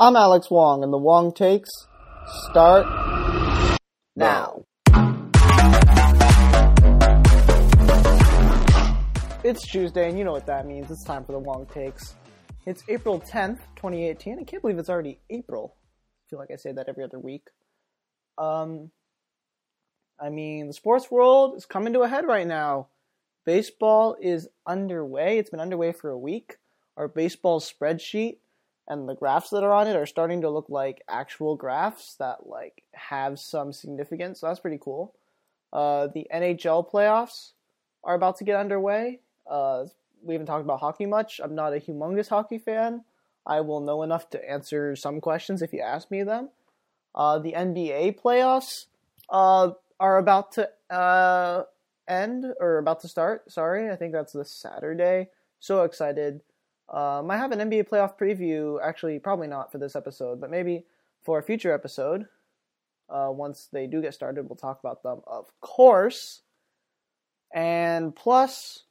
I'm Alex Wong, and the Wong takes start now. It's Tuesday, and you know what that means. It's time for the Wong takes. It's April 10th, 2018. I can't believe it's already April. I feel like I say that every other week. Um, I mean, the sports world is coming to a head right now. Baseball is underway. It's been underway for a week. Our baseball spreadsheet and the graphs that are on it are starting to look like actual graphs that like have some significance. So that's pretty cool. Uh, the NHL playoffs are about to get underway. Uh, we haven't talked about hockey much. I'm not a humongous hockey fan. I will know enough to answer some questions if you ask me them. Uh, the NBA playoffs uh, are about to uh, end or about to start. Sorry, I think that's this Saturday. So excited. Um, I have an NBA playoff preview. Actually, probably not for this episode, but maybe for a future episode. Uh, once they do get started, we'll talk about them, of course. And plus,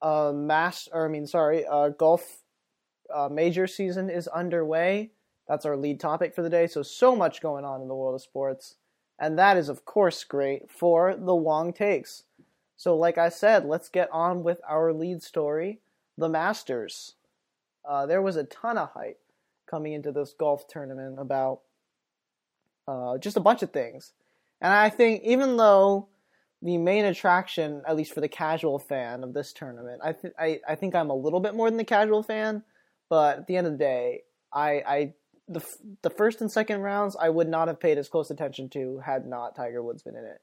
uh, mass, or I mean, sorry, uh, golf uh, major season is underway. That's our lead topic for the day. So, so much going on in the world of sports. And that is, of course, great for the Wong Takes. So, like I said, let's get on with our lead story the Masters. Uh, there was a ton of hype coming into this golf tournament about uh, just a bunch of things. And I think even though the main attraction, at least for the casual fan of this tournament, I, th- I, I think I'm a little bit more than the casual fan, but at the end of the day, I, I the, f- the first and second rounds I would not have paid as close attention to had not Tiger Woods been in it.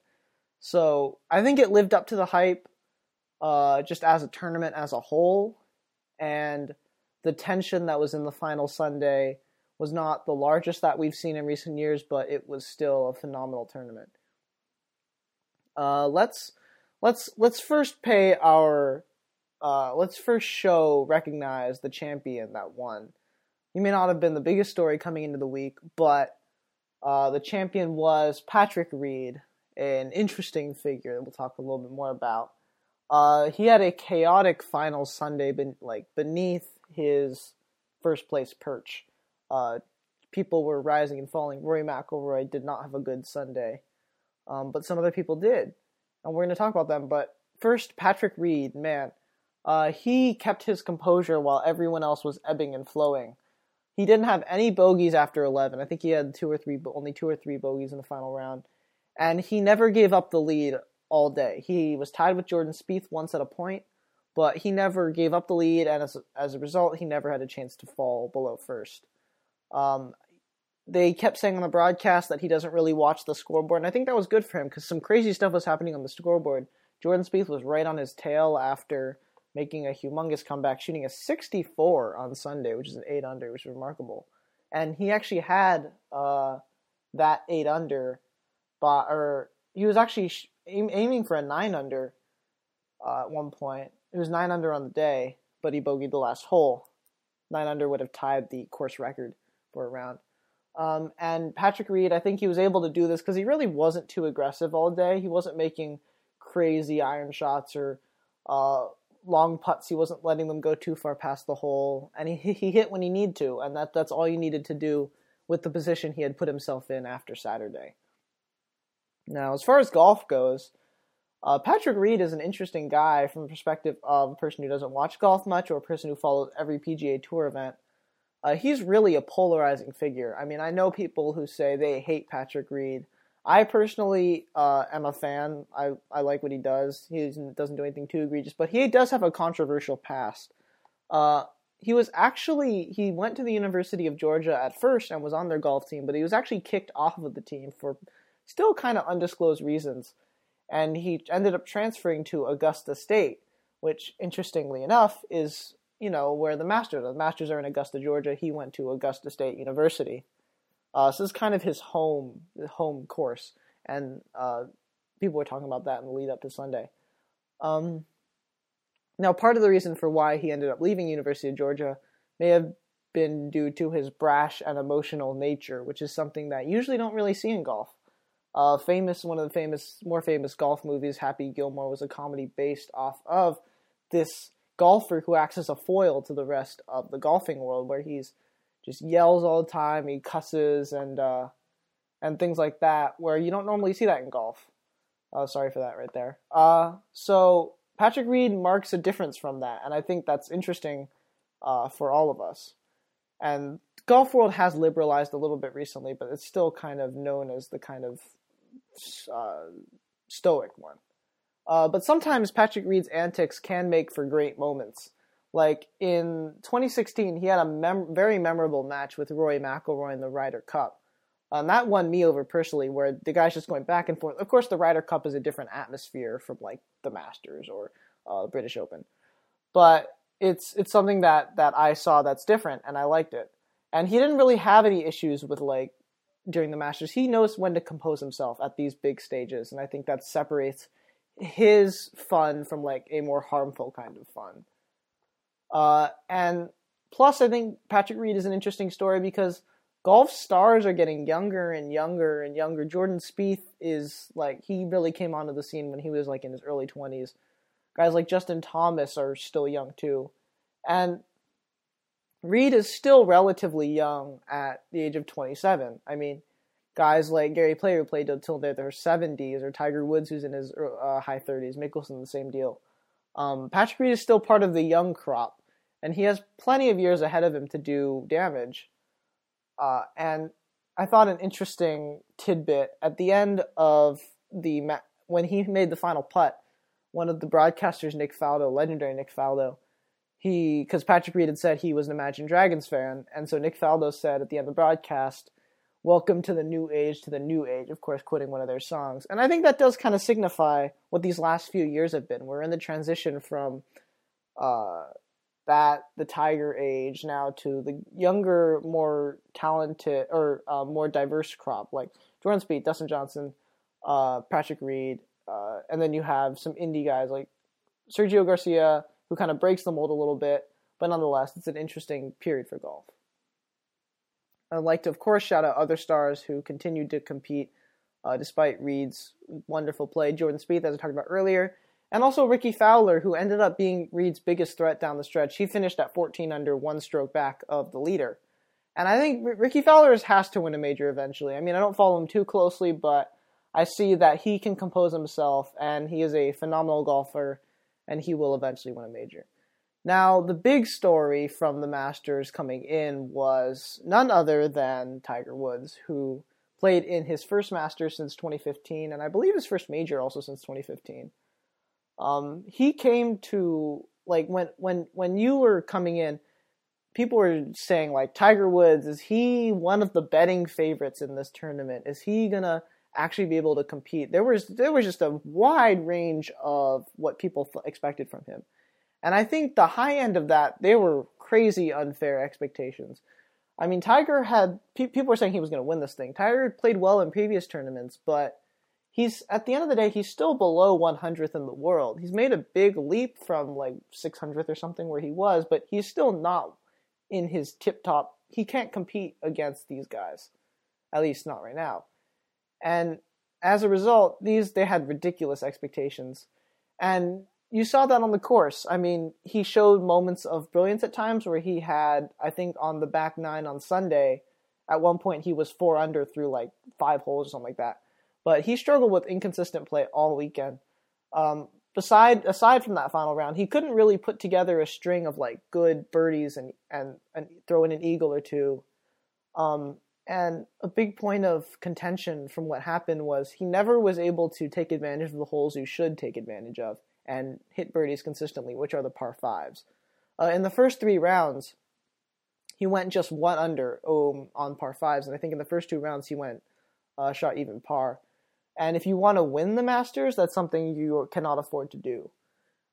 So I think it lived up to the hype, uh, just as a tournament as a whole, and the tension that was in the final Sunday was not the largest that we've seen in recent years, but it was still a phenomenal tournament. Uh, let's let's let's first pay our uh, let's first show recognize the champion that won. He may not have been the biggest story coming into the week, but uh, the champion was Patrick Reed, an interesting figure that we'll talk a little bit more about. Uh, he had a chaotic final Sunday, ben- like beneath his first place perch. Uh, people were rising and falling. Rory McIlroy did not have a good Sunday, um, but some other people did, and we're going to talk about them. But first, Patrick Reed, man, uh, he kept his composure while everyone else was ebbing and flowing. He didn't have any bogeys after 11. I think he had two or three, only two or three bogeys in the final round, and he never gave up the lead all day. He was tied with Jordan Spieth once at a point, but he never gave up the lead, and as, as a result, he never had a chance to fall below first. Um, they kept saying on the broadcast that he doesn't really watch the scoreboard, and I think that was good for him because some crazy stuff was happening on the scoreboard. Jordan Spieth was right on his tail after making a humongous comeback, shooting a 64 on Sunday, which is an 8 under, which is remarkable. And he actually had uh, that 8 under, but, or he was actually sh- aiming for a 9 under uh, at one point. It was 9 under on the day, but he bogeyed the last hole. 9 under would have tied the course record for a round. Um, and Patrick Reed, I think he was able to do this because he really wasn't too aggressive all day. He wasn't making crazy iron shots or uh, long putts. He wasn't letting them go too far past the hole, and he he hit when he needed to, and that that's all you needed to do with the position he had put himself in after Saturday. Now, as far as golf goes, uh, Patrick Reed is an interesting guy from the perspective of a person who doesn't watch golf much or a person who follows every PGA Tour event. Uh, he's really a polarizing figure. I mean, I know people who say they hate Patrick Reed. I personally uh, am a fan. I, I like what he does. He doesn't do anything too egregious, but he does have a controversial past. Uh, he was actually he went to the University of Georgia at first and was on their golf team, but he was actually kicked off of the team for still kind of undisclosed reasons, and he ended up transferring to Augusta State, which interestingly enough is you know, where the Masters, the Masters are in Augusta, Georgia. He went to Augusta State University. Uh, so this is kind of his home home course, and uh, people were talking about that in the lead up to Sunday. Um, now, part of the reason for why he ended up leaving University of Georgia may have been due to his brash and emotional nature, which is something that you usually don't really see in golf. Uh, famous, one of the famous, more famous golf movies, Happy Gilmore, was a comedy based off of this golfer who acts as a foil to the rest of the golfing world, where he's just yells all the time. He cusses and uh, and things like that, where you don't normally see that in golf. Oh, sorry for that right there. Uh, so Patrick Reed marks a difference from that, and I think that's interesting uh, for all of us. And golf world has liberalized a little bit recently, but it's still kind of known as the kind of uh, stoic one. Uh, but sometimes Patrick Reed's antics can make for great moments. Like in 2016, he had a mem- very memorable match with Rory McIlroy in the Ryder Cup. And that won me over personally, where the guy's just going back and forth. Of course, the Ryder Cup is a different atmosphere from like the Masters or uh, British Open, but it's it's something that that I saw that's different, and I liked it. And he didn't really have any issues with like during the Masters. He knows when to compose himself at these big stages, and I think that separates his fun from like a more harmful kind of fun. Uh, and plus, I think Patrick Reed is an interesting story because golf stars are getting younger and younger and younger. Jordan Spieth is like he really came onto the scene when he was like in his early twenties. Guys like Justin Thomas are still young too, and Reed is still relatively young at the age of 27. I mean, guys like Gary Player who played until they're their 70s, or Tiger Woods who's in his uh, high 30s, Mickelson the same deal. Um, Patrick Reed is still part of the young crop, and he has plenty of years ahead of him to do damage. Uh, and I thought an interesting tidbit at the end of the ma- when he made the final putt, one of the broadcasters, Nick Faldo, legendary Nick Faldo, he because Patrick Reed had said he was an Imagine Dragons fan, and so Nick Faldo said at the end of the broadcast, "Welcome to the new age, to the new age." Of course, quoting one of their songs, and I think that does kind of signify what these last few years have been. We're in the transition from uh, that the Tiger age now to the younger, more talented or uh, more diverse crop like Jordan Spieth, Dustin Johnson, uh, Patrick Reed, uh, and then you have some indie guys like Sergio Garcia, who kind of breaks the mold a little bit, but nonetheless, it's an interesting period for golf. I'd like to, of course, shout out other stars who continued to compete uh, despite Reed's wonderful play. Jordan Spieth, as I talked about earlier, and also Rickie Fowler, who ended up being Reed's biggest threat down the stretch. He finished at 14 under, one stroke back of the leader. And I think Rickie Fowler has to win a major eventually. I mean, I don't follow him too closely, but I see that he can compose himself, and he is a phenomenal golfer, and he will eventually win a major. Now, the big story from the Masters coming in was none other than Tiger Woods, who played in his first Masters since 2015, and I believe his first major also since 2015. Um, he came to like when when when you were coming in, people were saying like Tiger Woods is he one of the betting favorites in this tournament? Is he gonna actually be able to compete? There was there was just a wide range of what people expected from him, and I think the high end of that they were crazy unfair expectations. I mean, Tiger had people were saying he was going to win this thing. Tiger played well in previous tournaments, but he's at the end of the day he's still below 100th in the world. He's made a big leap from like 600th or something where he was, but he's still not in his tip top. He can't compete against these guys, at least not right now. And as a result, these they had ridiculous expectations, and you saw that on the course. I mean, he showed moments of brilliance at times where he had, I think, on the back nine on Sunday, at one point he was four under through like five holes or something like that but he struggled with inconsistent play all weekend. Um, beside aside from that final round, he couldn't really put together a string of like good birdies and and, and throw in an eagle or two. Um, and a big point of contention from what happened was he never was able to take advantage of the holes you should take advantage of and hit birdies consistently, which are the par fives. Uh, in the first three rounds, he went just one under um, on par fives, and I think in the first two rounds he went uh, shot even par. And if you want to win the Masters, that's something you cannot afford to do.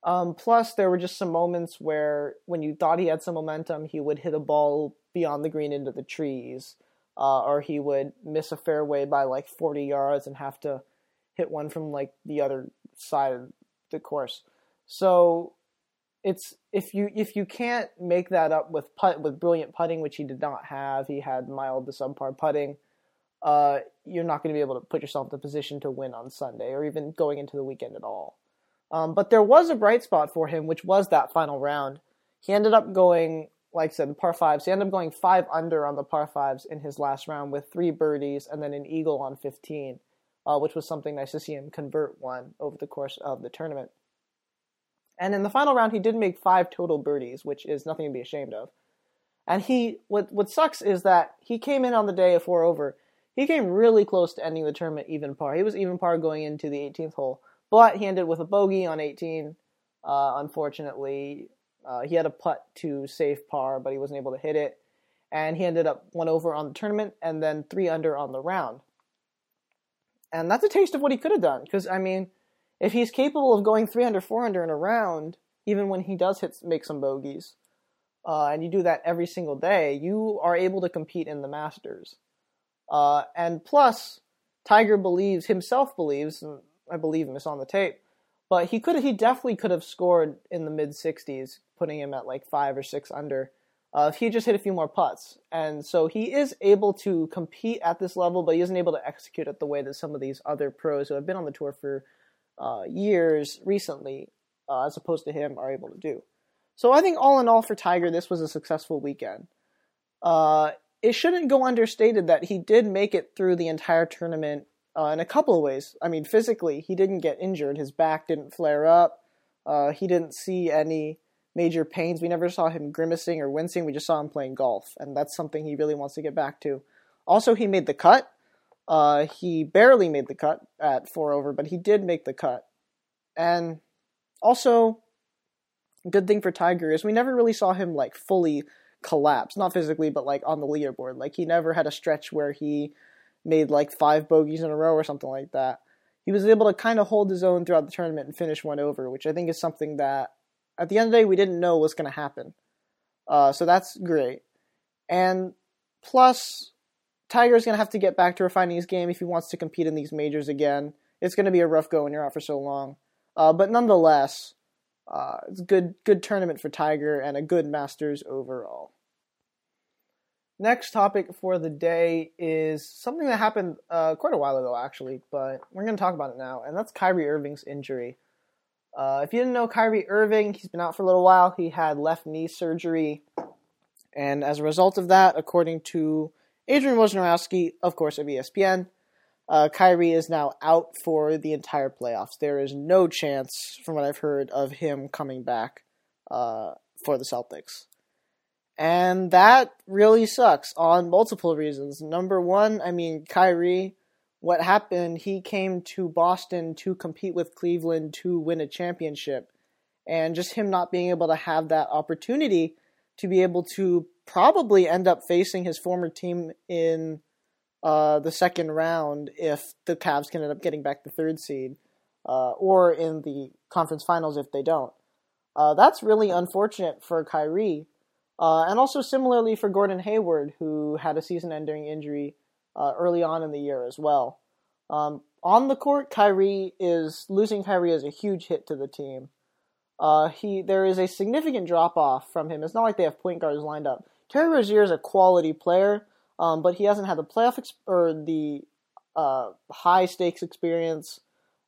Um, plus, there were just some moments where, when you thought he had some momentum, he would hit a ball beyond the green into the trees, uh, or he would miss a fairway by like 40 yards and have to hit one from like the other side of the course. So it's if you if you can't make that up with putt with brilliant putting, which he did not have, he had mild to subpar putting uh, you're not going to be able to put yourself in the position to win on Sunday or even going into the weekend at all. Um, but there was a bright spot for him, which was that final round. He ended up going like I said, the par fives. He ended up going five under on the par fives in his last round with three birdies and then an eagle on 15, uh, which was something nice to see him convert one over the course of the tournament. And in the final round, he did make five total birdies, which is nothing to be ashamed of. And he, what what sucks is that he came in on the day of four over. He came really close to ending the tournament even par. He was even par going into the 18th hole, but he ended with a bogey on 18. Uh, unfortunately, uh, he had a putt to save par, but he wasn't able to hit it. And he ended up one over on the tournament and then three under on the round. And that's a taste of what he could have done. Because, I mean, if he's capable of going 300, 400 in a round, even when he does hit, make some bogeys, uh, and you do that every single day, you are able to compete in the Masters. Uh, and plus, Tiger believes, himself believes, and I believe him, it's on the tape, but he could he definitely could have scored in the mid 60s, putting him at like five or six under. Uh, if he just hit a few more putts, and so he is able to compete at this level, but he isn't able to execute it the way that some of these other pros who have been on the tour for uh, years recently, uh, as opposed to him, are able to do. So I think all in all for Tiger, this was a successful weekend. Uh, it shouldn't go understated that he did make it through the entire tournament uh, in a couple of ways. I mean, physically, he didn't get injured. His back didn't flare up. Uh, he didn't see any major pains. We never saw him grimacing or wincing. We just saw him playing golf, and that's something he really wants to get back to. Also, he made the cut. Uh, he barely made the cut at four over, but he did make the cut. And also, good thing for Tiger is we never really saw him like fully collapse, not physically, but like on the leaderboard. Like he never had a stretch where he made like five bogeys in a row or something like that. He was able to kind of hold his own throughout the tournament and finish one over, which I think is something that at the end of the day we didn't know was going to happen. Uh, so that's great. And plus, Tiger's going to have to get back to refining his game if he wants to compete in these majors again. It's going to be a rough go when you're out for so long. Uh, but nonetheless, uh, it's a good good tournament for Tiger and a good Masters overall. Next topic for the day is something that happened uh, quite a while ago, actually, but we're going to talk about it now, and that's Kyrie Irving's injury. Uh, if you didn't know Kyrie Irving, he's been out for a little while. He had left knee surgery, and as a result of that, according to Adrian Wojnarowski, of course, of ESPN, uh, Kyrie is now out for the entire playoffs. There is no chance, from what I've heard, of him coming back uh, for the Celtics. And that really sucks on multiple reasons. Number one, I mean, Kyrie, what happened, he came to Boston to compete with Cleveland to win a championship. And just him not being able to have that opportunity to be able to probably end up facing his former team in uh, the second round if the Cavs can end up getting back the third seed, uh, or in the conference finals if they don't. Uh, that's really unfortunate for Kyrie uh, and also similarly for Gordon Hayward, who had a season-ending injury uh, early on in the year as well. Um, on the court, Kyrie is losing Kyrie is a huge hit to the team. Uh, he there is a significant drop off from him. It's not like they have point guards lined up. Terry Rozier is a quality player, um, but he hasn't had the playoff or the uh, high stakes experience,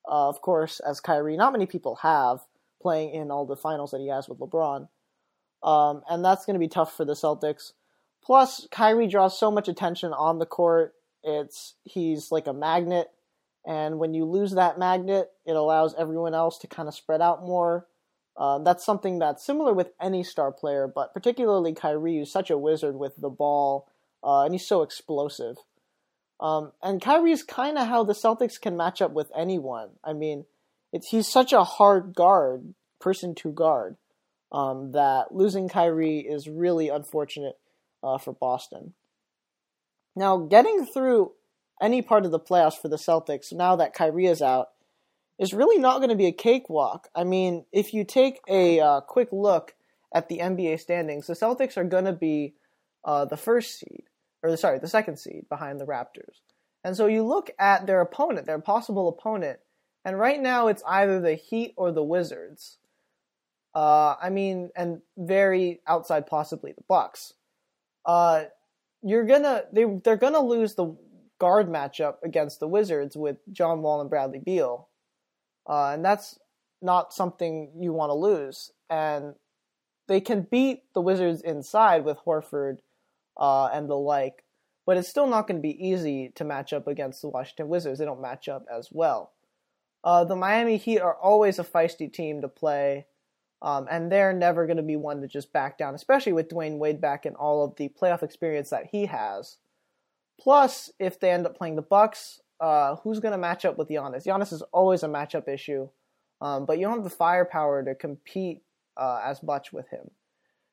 uh, of course, as Kyrie. Not many people have playing in all the finals that he has with LeBron. Um, and that's going to be tough for the Celtics. Plus, Kyrie draws so much attention on the court. It's he's like a magnet, and when you lose that magnet, it allows everyone else to kind of spread out more. Uh, that's something that's similar with any star player, but particularly Kyrie, who's such a wizard with the ball, uh, and he's so explosive. Um, and Kyrie's kind of how the Celtics can match up with anyone. I mean, it's he's such a hard guard, person to guard um, that losing Kyrie is really unfortunate uh, for Boston. Now, getting through any part of the playoffs for the Celtics now that Kyrie is out is really not going to be a cakewalk. I mean, if you take a uh, quick look at the NBA standings, the Celtics are going to be uh, the first seed, or sorry, the second seed behind the Raptors. And so you look at their opponent, their possible opponent, and right now it's either the Heat or the Wizards. Uh, I mean, and very outside possibly the Bucks. Uh, you're gonna they they're gonna lose the guard matchup against the Wizards with John Wall and Bradley Beal, uh, and that's not something you want to lose. And they can beat the Wizards inside with Horford uh, and the like, but it's still not going to be easy to match up against the Washington Wizards. They don't match up as well. Uh, the Miami Heat are always a feisty team to play, um, and they're never going to be one to just back down, especially with Dwyane Wade back and all of the playoff experience that he has. Plus, if they end up playing the Bucks, uh, who's going to match up with Giannis? Giannis is always a matchup issue, um, but you don't have the firepower to compete uh, as much with him.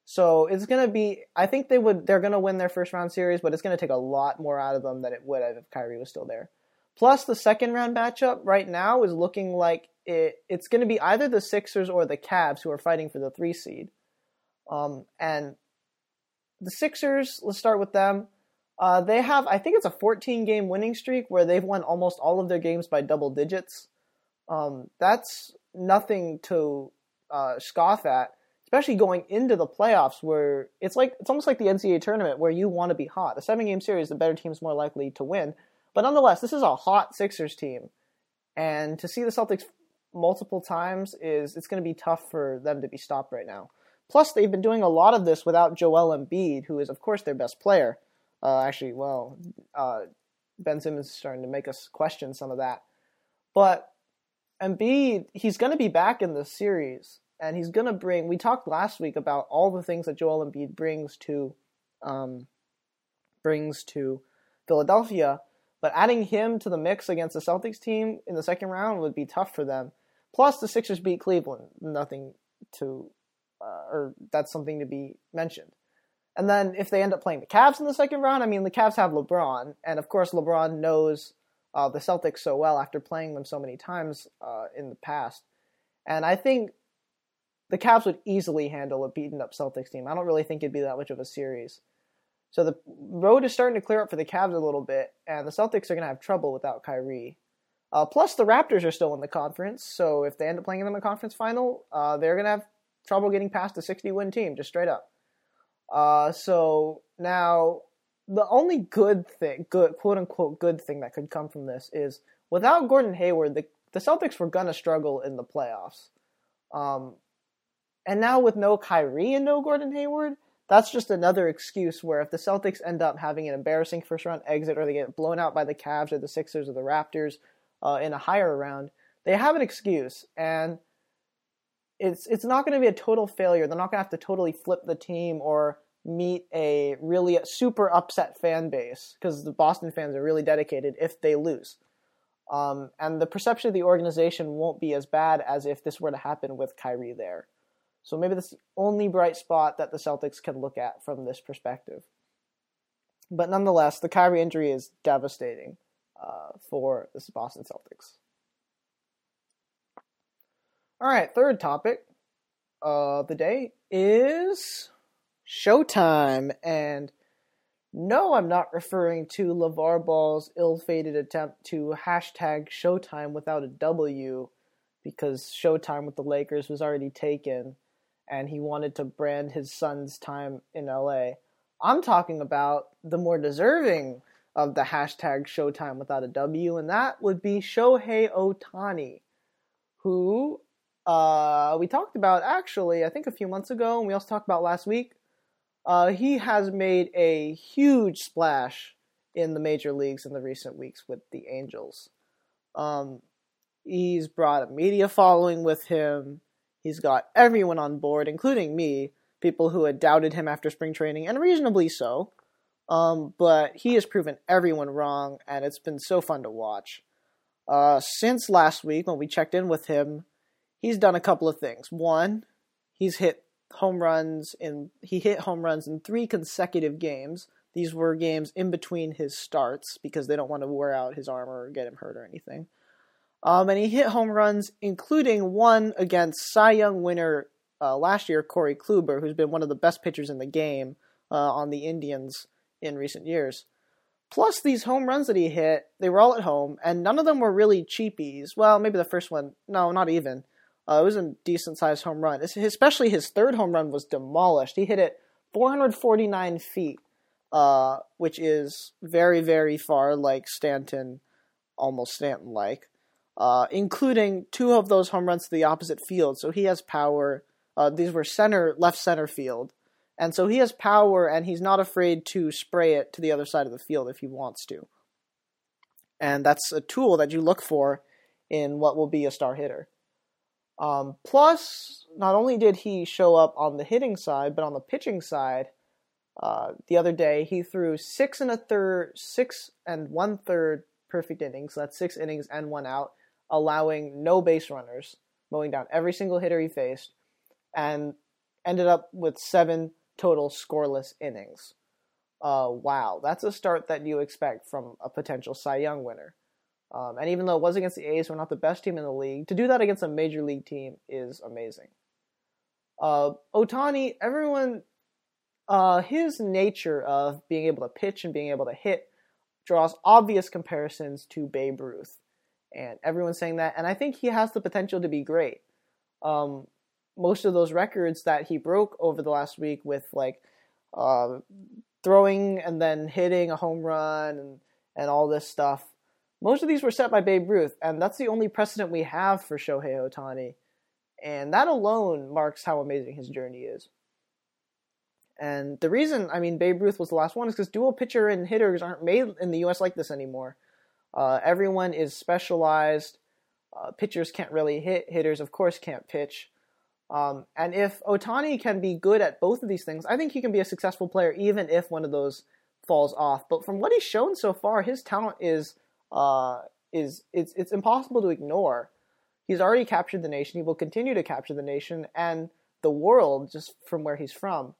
So it's going to be. I think they would. They're going to win their first round series, but it's going to take a lot more out of them than it would have if Kyrie was still there. Plus, the second round matchup right now is looking like it, it's going to be either the Sixers or the Cavs who are fighting for the three seed. Um, and the Sixers, let's start with them. Uh, they have, I think it's a 14 game winning streak where they've won almost all of their games by double digits. Um, that's nothing to uh, scoff at, especially going into the playoffs where it's like it's almost like the NCAA tournament where you want to be hot. A seven game series, the better team is more likely to win. But nonetheless, this is a hot Sixers team, and to see the Celtics multiple times is it's going to be tough for them to be stopped right now. Plus, they've been doing a lot of this without Joel Embiid, who is of course their best player. Uh, actually, well, uh, Ben Simmons is starting to make us question some of that. But Embiid, he's going to be back in the series, and he's going to bring. We talked last week about all the things that Joel Embiid brings to um, brings to Philadelphia, but adding him to the mix against the Celtics team in the second round would be tough for them. Plus, the Sixers beat Cleveland. Nothing to, uh, or that's something to be mentioned. And then if they end up playing the Cavs in the second round, I mean, the Cavs have LeBron, and of course, LeBron knows uh, the Celtics so well after playing them so many times uh, in the past. And I think the Cavs would easily handle a beaten up Celtics team. I don't really think it'd be that much of a series. So the road is starting to clear up for the Cavs a little bit, and the Celtics are going to have trouble without Kyrie. Uh, plus, the Raptors are still in the conference, so if they end up playing them in the conference final, uh, they're going to have trouble getting past a 60 win team, just straight up. Uh, so now, the only good thing, good quote unquote good thing that could come from this is without Gordon Hayward, the, the Celtics were going to struggle in the playoffs. Um, and now with no Kyrie and no Gordon Hayward, that's just another excuse where if the Celtics end up having an embarrassing first round exit or they get blown out by the Cavs or the Sixers or the Raptors uh, in a higher round, they have an excuse and it's it's not going to be a total failure. They're not going to have to totally flip the team or meet a really super upset fan base because the Boston fans are really dedicated if they lose. Um, and the perception of the organization won't be as bad as if this were to happen with Kyrie there. So maybe that's the only bright spot that the Celtics can look at from this perspective. But nonetheless, the Kyrie injury is devastating uh, for the Boston Celtics. All right, third topic of the day is ShoTime. And no, I'm not referring to LaVar Ball's ill fated attempt to hashtag ShoTime without a W because Showtime with the Lakers was already taken and he wanted to brand his son's time in LA. I'm talking about the more deserving of the hashtag ShoTime without a W, and that would be Shohei Ohtani, who uh, we talked about actually, I think a few months ago, and we also talked about last week. Uh, he has made a huge splash in the major leagues in the recent weeks with the Angels. Um, he's brought a media following with him. He's got everyone on board, including me, people who had doubted him after spring training, and reasonably so. Um, but he has proven everyone wrong, and it's been so fun to watch. Uh, since last week, when we checked in with him, he's done a couple of things. One, he's hit home runs in he hit home runs in three consecutive games. These were games in between his starts because they don't want to wear out his arm or get him hurt or anything. Um, and he hit home runs, including one against Cy Young winner uh, last year, Corey Kluber, who's been one of the best pitchers in the game uh, on the Indians in recent years. Plus, these home runs that he hit, they were all at home, and none of them were really cheapies. Well, maybe the first one, no, not even. Uh, it was a decent sized home run. Especially his third home run was demolished. He hit it 449 feet, uh, which is very, very far, like Stanton, almost Stanton like uh, including two of those home runs to the opposite field. So he has power. Uh, these were center, left center field. And so he has power and he's not afraid to spray it to the other side of the field if he wants to. And that's a tool that you look for in what will be a star hitter. Um, plus, not only did he show up on the hitting side, but on the pitching side, uh, the other day he threw six and a third, six and one third perfect innings. So that's six innings and one out, allowing no base runners, mowing down every single hitter he faced, and ended up with seven total scoreless innings. Uh, wow, that's a start that you expect from a potential Cy Young winner. Um, and even though it was against the A's, we're not the best team in the league, to do that against a major league team is amazing. Uh, Ohtani, everyone, uh, his nature of being able to pitch and being able to hit draws obvious comparisons to Babe Ruth. And everyone's saying that, and I think he has the potential to be great. Um, most of those records that he broke over the last week with like uh, throwing and then hitting a home run and, and all this stuff. Most of these were set by Babe Ruth, and that's the only precedent we have for Shohei Ohtani. And that alone marks how amazing his journey is. And the reason, I mean, Babe Ruth was the last one is because dual pitcher and hitters aren't made in the U.S. like this anymore. Uh, everyone is specialized. Uh, pitchers can't really hit. Hitters, of course, can't pitch. Um, and if Ohtani can be good at both of these things, I think he can be a successful player even if one of those falls off. But from what he's shown so far, his talent is uh, is it's it's impossible to ignore. He's already captured the nation. He will continue to capture the nation and the world just from where he's from.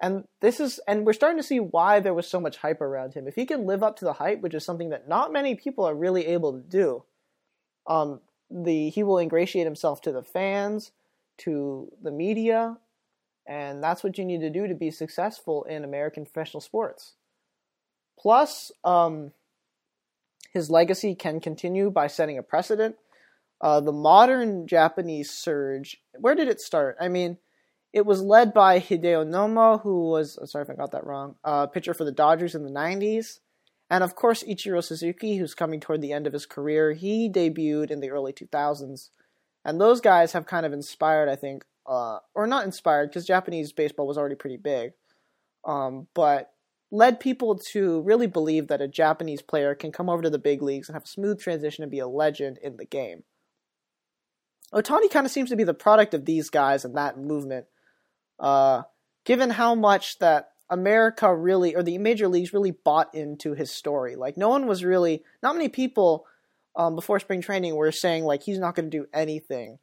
And this is and we're starting to see why there was so much hype around him. If he can live up to the hype, which is something that not many people are really able to do, um, the he will ingratiate himself to the fans to the media, and that's what you need to do to be successful in American professional sports. Plus, um, his legacy can continue by setting a precedent. Uh, the modern Japanese surge, where did it start? I mean, it was led by Hideo Nomo, who was, sorry if I got that wrong, uh, pitcher for the Dodgers in the 90s. And of course, Ichiro Suzuki, who's coming toward the end of his career, he debuted in the early 2000s and those guys have kind of inspired, I think, uh, or not inspired because Japanese baseball was already pretty big, um, but led people to really believe that a Japanese player can come over to the big leagues and have a smooth transition and be a legend in the game. Ohtani kind of seems to be the product of these guys and that movement, uh, given how much that America really, or the major leagues really bought into his story. Like, no one was really, not many people um, before spring training we were saying like he's not going to do anything.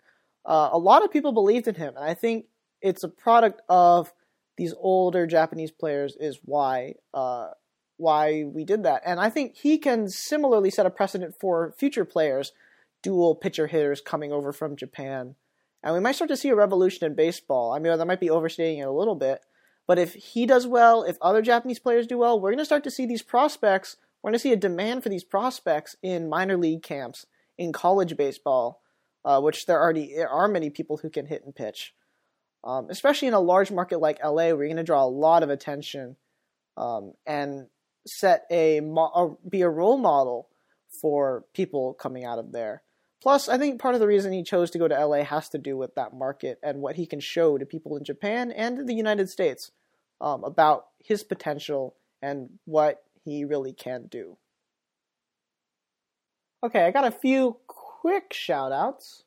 Uh, a lot of people believed in him, and I think it's a product of these older Japanese players is why uh, why we did that. And I think he can similarly set a precedent for future players, dual pitcher hitters coming over from Japan. And we might start to see a revolution in baseball. I mean, that might be overstating it a little bit. But if he does well, if other Japanese players do well, we're going to start to see these prospects we're going to see a demand for these prospects in minor league camps, in college baseball, uh, which there already are many people who can hit and pitch. Um, especially in a large market like LA, where you're going to draw a lot of attention um, and set a, a be a role model for people coming out of there. Plus, I think part of the reason he chose to go to LA has to do with that market and what he can show to people in Japan and the United States um, about his potential and what he really can do. Okay, I got a few quick shout outs.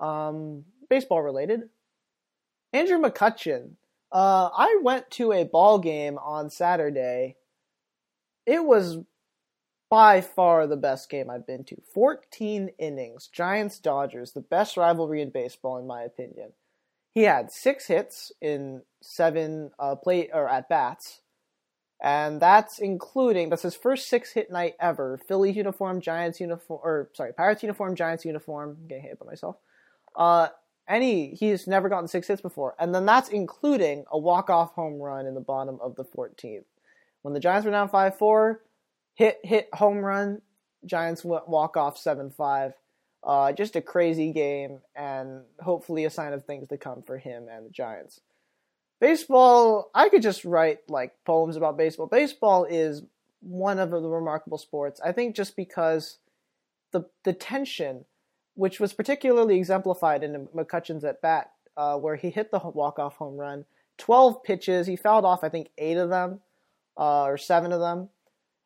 Um, baseball related. Andrew McCutchen. Uh, I went to a ball game on Saturday. It was by far the best game I've been to. 14 innings, Giants Dodgers, the best rivalry in baseball, in my opinion. He had six hits in seven uh, play or at bats, and that's including that's his first six hit night ever. Phillies uniform, Giants uniform, or sorry, Pirates uniform, Giants uniform. I'm getting hit by myself. Uh, any he's never gotten six hits before, and then that's including a walk off home run in the bottom of the 14th. When the Giants were down five four, hit hit home run. Giants walk off seven five. Uh, just a crazy game, and hopefully a sign of things to come for him and the Giants baseball, I could just write like poems about baseball. Baseball is one of the remarkable sports. I think just because the the tension, which was particularly exemplified in McCutchen's at bat uh, where he hit the walk-off home run. 12 pitches. He fouled off, I think, eight of them uh, or seven of them.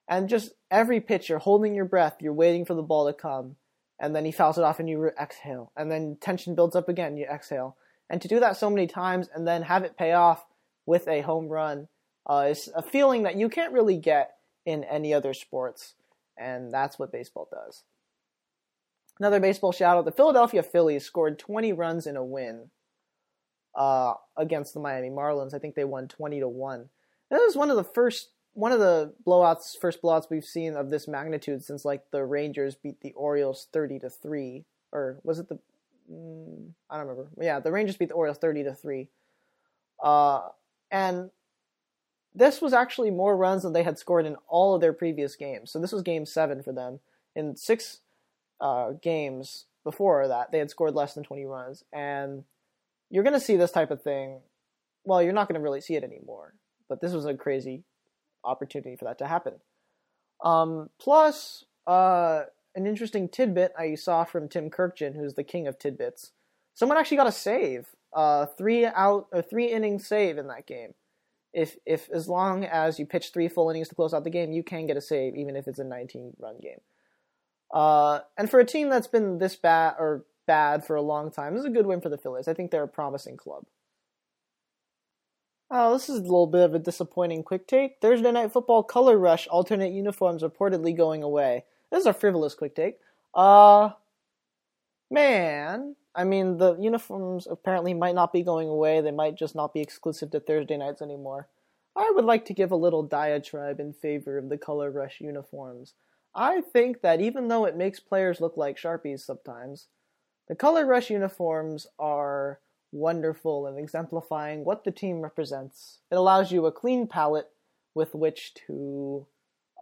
And just every pitch, you're holding your breath. You're waiting for the ball to come. And then he fouls it off and you exhale. And then tension builds up again. You exhale. And to do that so many times and then have it pay off with a home run uh, is a feeling that you can't really get in any other sports. And that's what baseball does. Another baseball shout out the Philadelphia Phillies scored 20 runs in a win uh, against the Miami Marlins. I think they won 20 to 1. That was one of the first one of the blowouts first blowouts we've seen of this magnitude since like the Rangers beat the Orioles 30 to 3 or was it the mm, I don't remember. Yeah, the Rangers beat the Orioles 30 to 3. Uh, and this was actually more runs than they had scored in all of their previous games. So this was game 7 for them. In 6 uh, games before that, they had scored less than 20 runs and you're going to see this type of thing. Well, you're not going to really see it anymore, but this was a crazy opportunity for that to happen. Um, plus, uh, an interesting tidbit I saw from Tim Kurkjian, who's the king of tidbits. Someone actually got a save, uh, three out, a three inning save in that game. If if as long as you pitch three full innings to close out the game, you can get a save, even if it's a 19 run game. Uh, and for a team that's been this bad or bad for a long time. This is a good win for the Phillies. I think they're a promising club. Oh, this is a little bit of a disappointing quick take. Thursday Night Football Color Rush alternate uniforms reportedly going away. This is a frivolous quick take. Uh, man, I mean, the uniforms apparently might not be going away. They might just not be exclusive to Thursday nights anymore. I would like to give a little diatribe in favor of the Color Rush uniforms. I think that even though it makes players look like Sharpies sometimes, the Color Rush uniforms are wonderful in exemplifying what the team represents. It allows you a clean palette with which to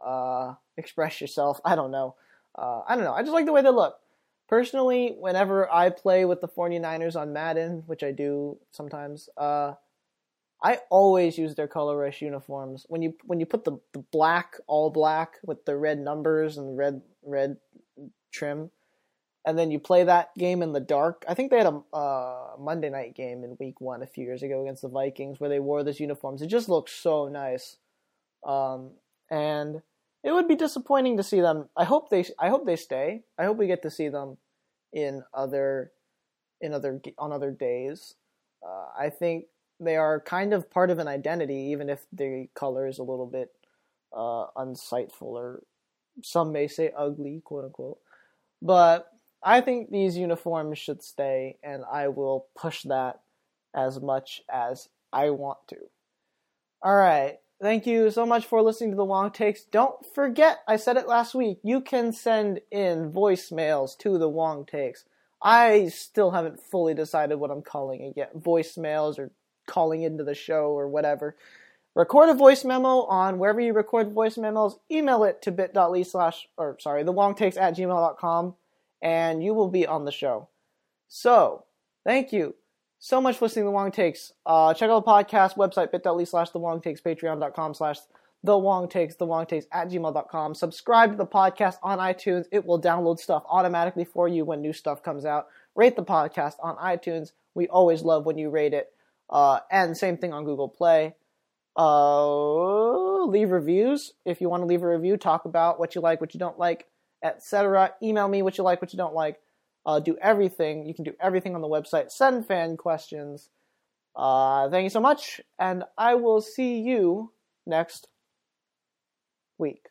uh, express yourself. I don't know. Uh, I don't know. I just like the way they look. Personally, whenever I play with the 49ers on Madden, which I do sometimes, uh, I always use their color rush uniforms. When you when you put the, the black, all black with the red numbers and red red trim, and then you play that game in the dark. I think they had a uh, Monday night game in Week One a few years ago against the Vikings where they wore those uniforms. It just looks so nice, um, and it would be disappointing to see them. I hope they. I hope they stay. I hope we get to see them in other, in other on other days. Uh, I think they are kind of part of an identity, even if the color is a little bit uh, unsightful or some may say ugly, quote unquote. But I think these uniforms should stay, and I will push that as much as I want to. All right. Thank you so much for listening to the Wong Takes. Don't forget, I said it last week, you can send in voicemails to the Wong Takes. I still haven't fully decided what I'm calling it yet. Voicemails or calling into the show or whatever. Record a voice memo on wherever you record voice memos. Email it to bit.ly slash, or sorry, the Wong Takes at gmail.com and you will be on the show. So, thank you so much for listening to The Wong Takes. Uh, check out the podcast website, bit.ly slash The Wong Takes, patreon.com slash The Wong Takes, The Wong Takes at gmail.com. Subscribe to the podcast on iTunes. It will download stuff automatically for you when new stuff comes out. Rate the podcast on iTunes. We always love when you rate it. Uh, and same thing on Google Play. Uh, leave reviews. If you want to leave a review, talk about what you like, what you don't like etc. Email me what you like, what you don't like. Uh, do everything. You can do everything on the website. Send fan questions. Uh, thank you so much, and I will see you next week.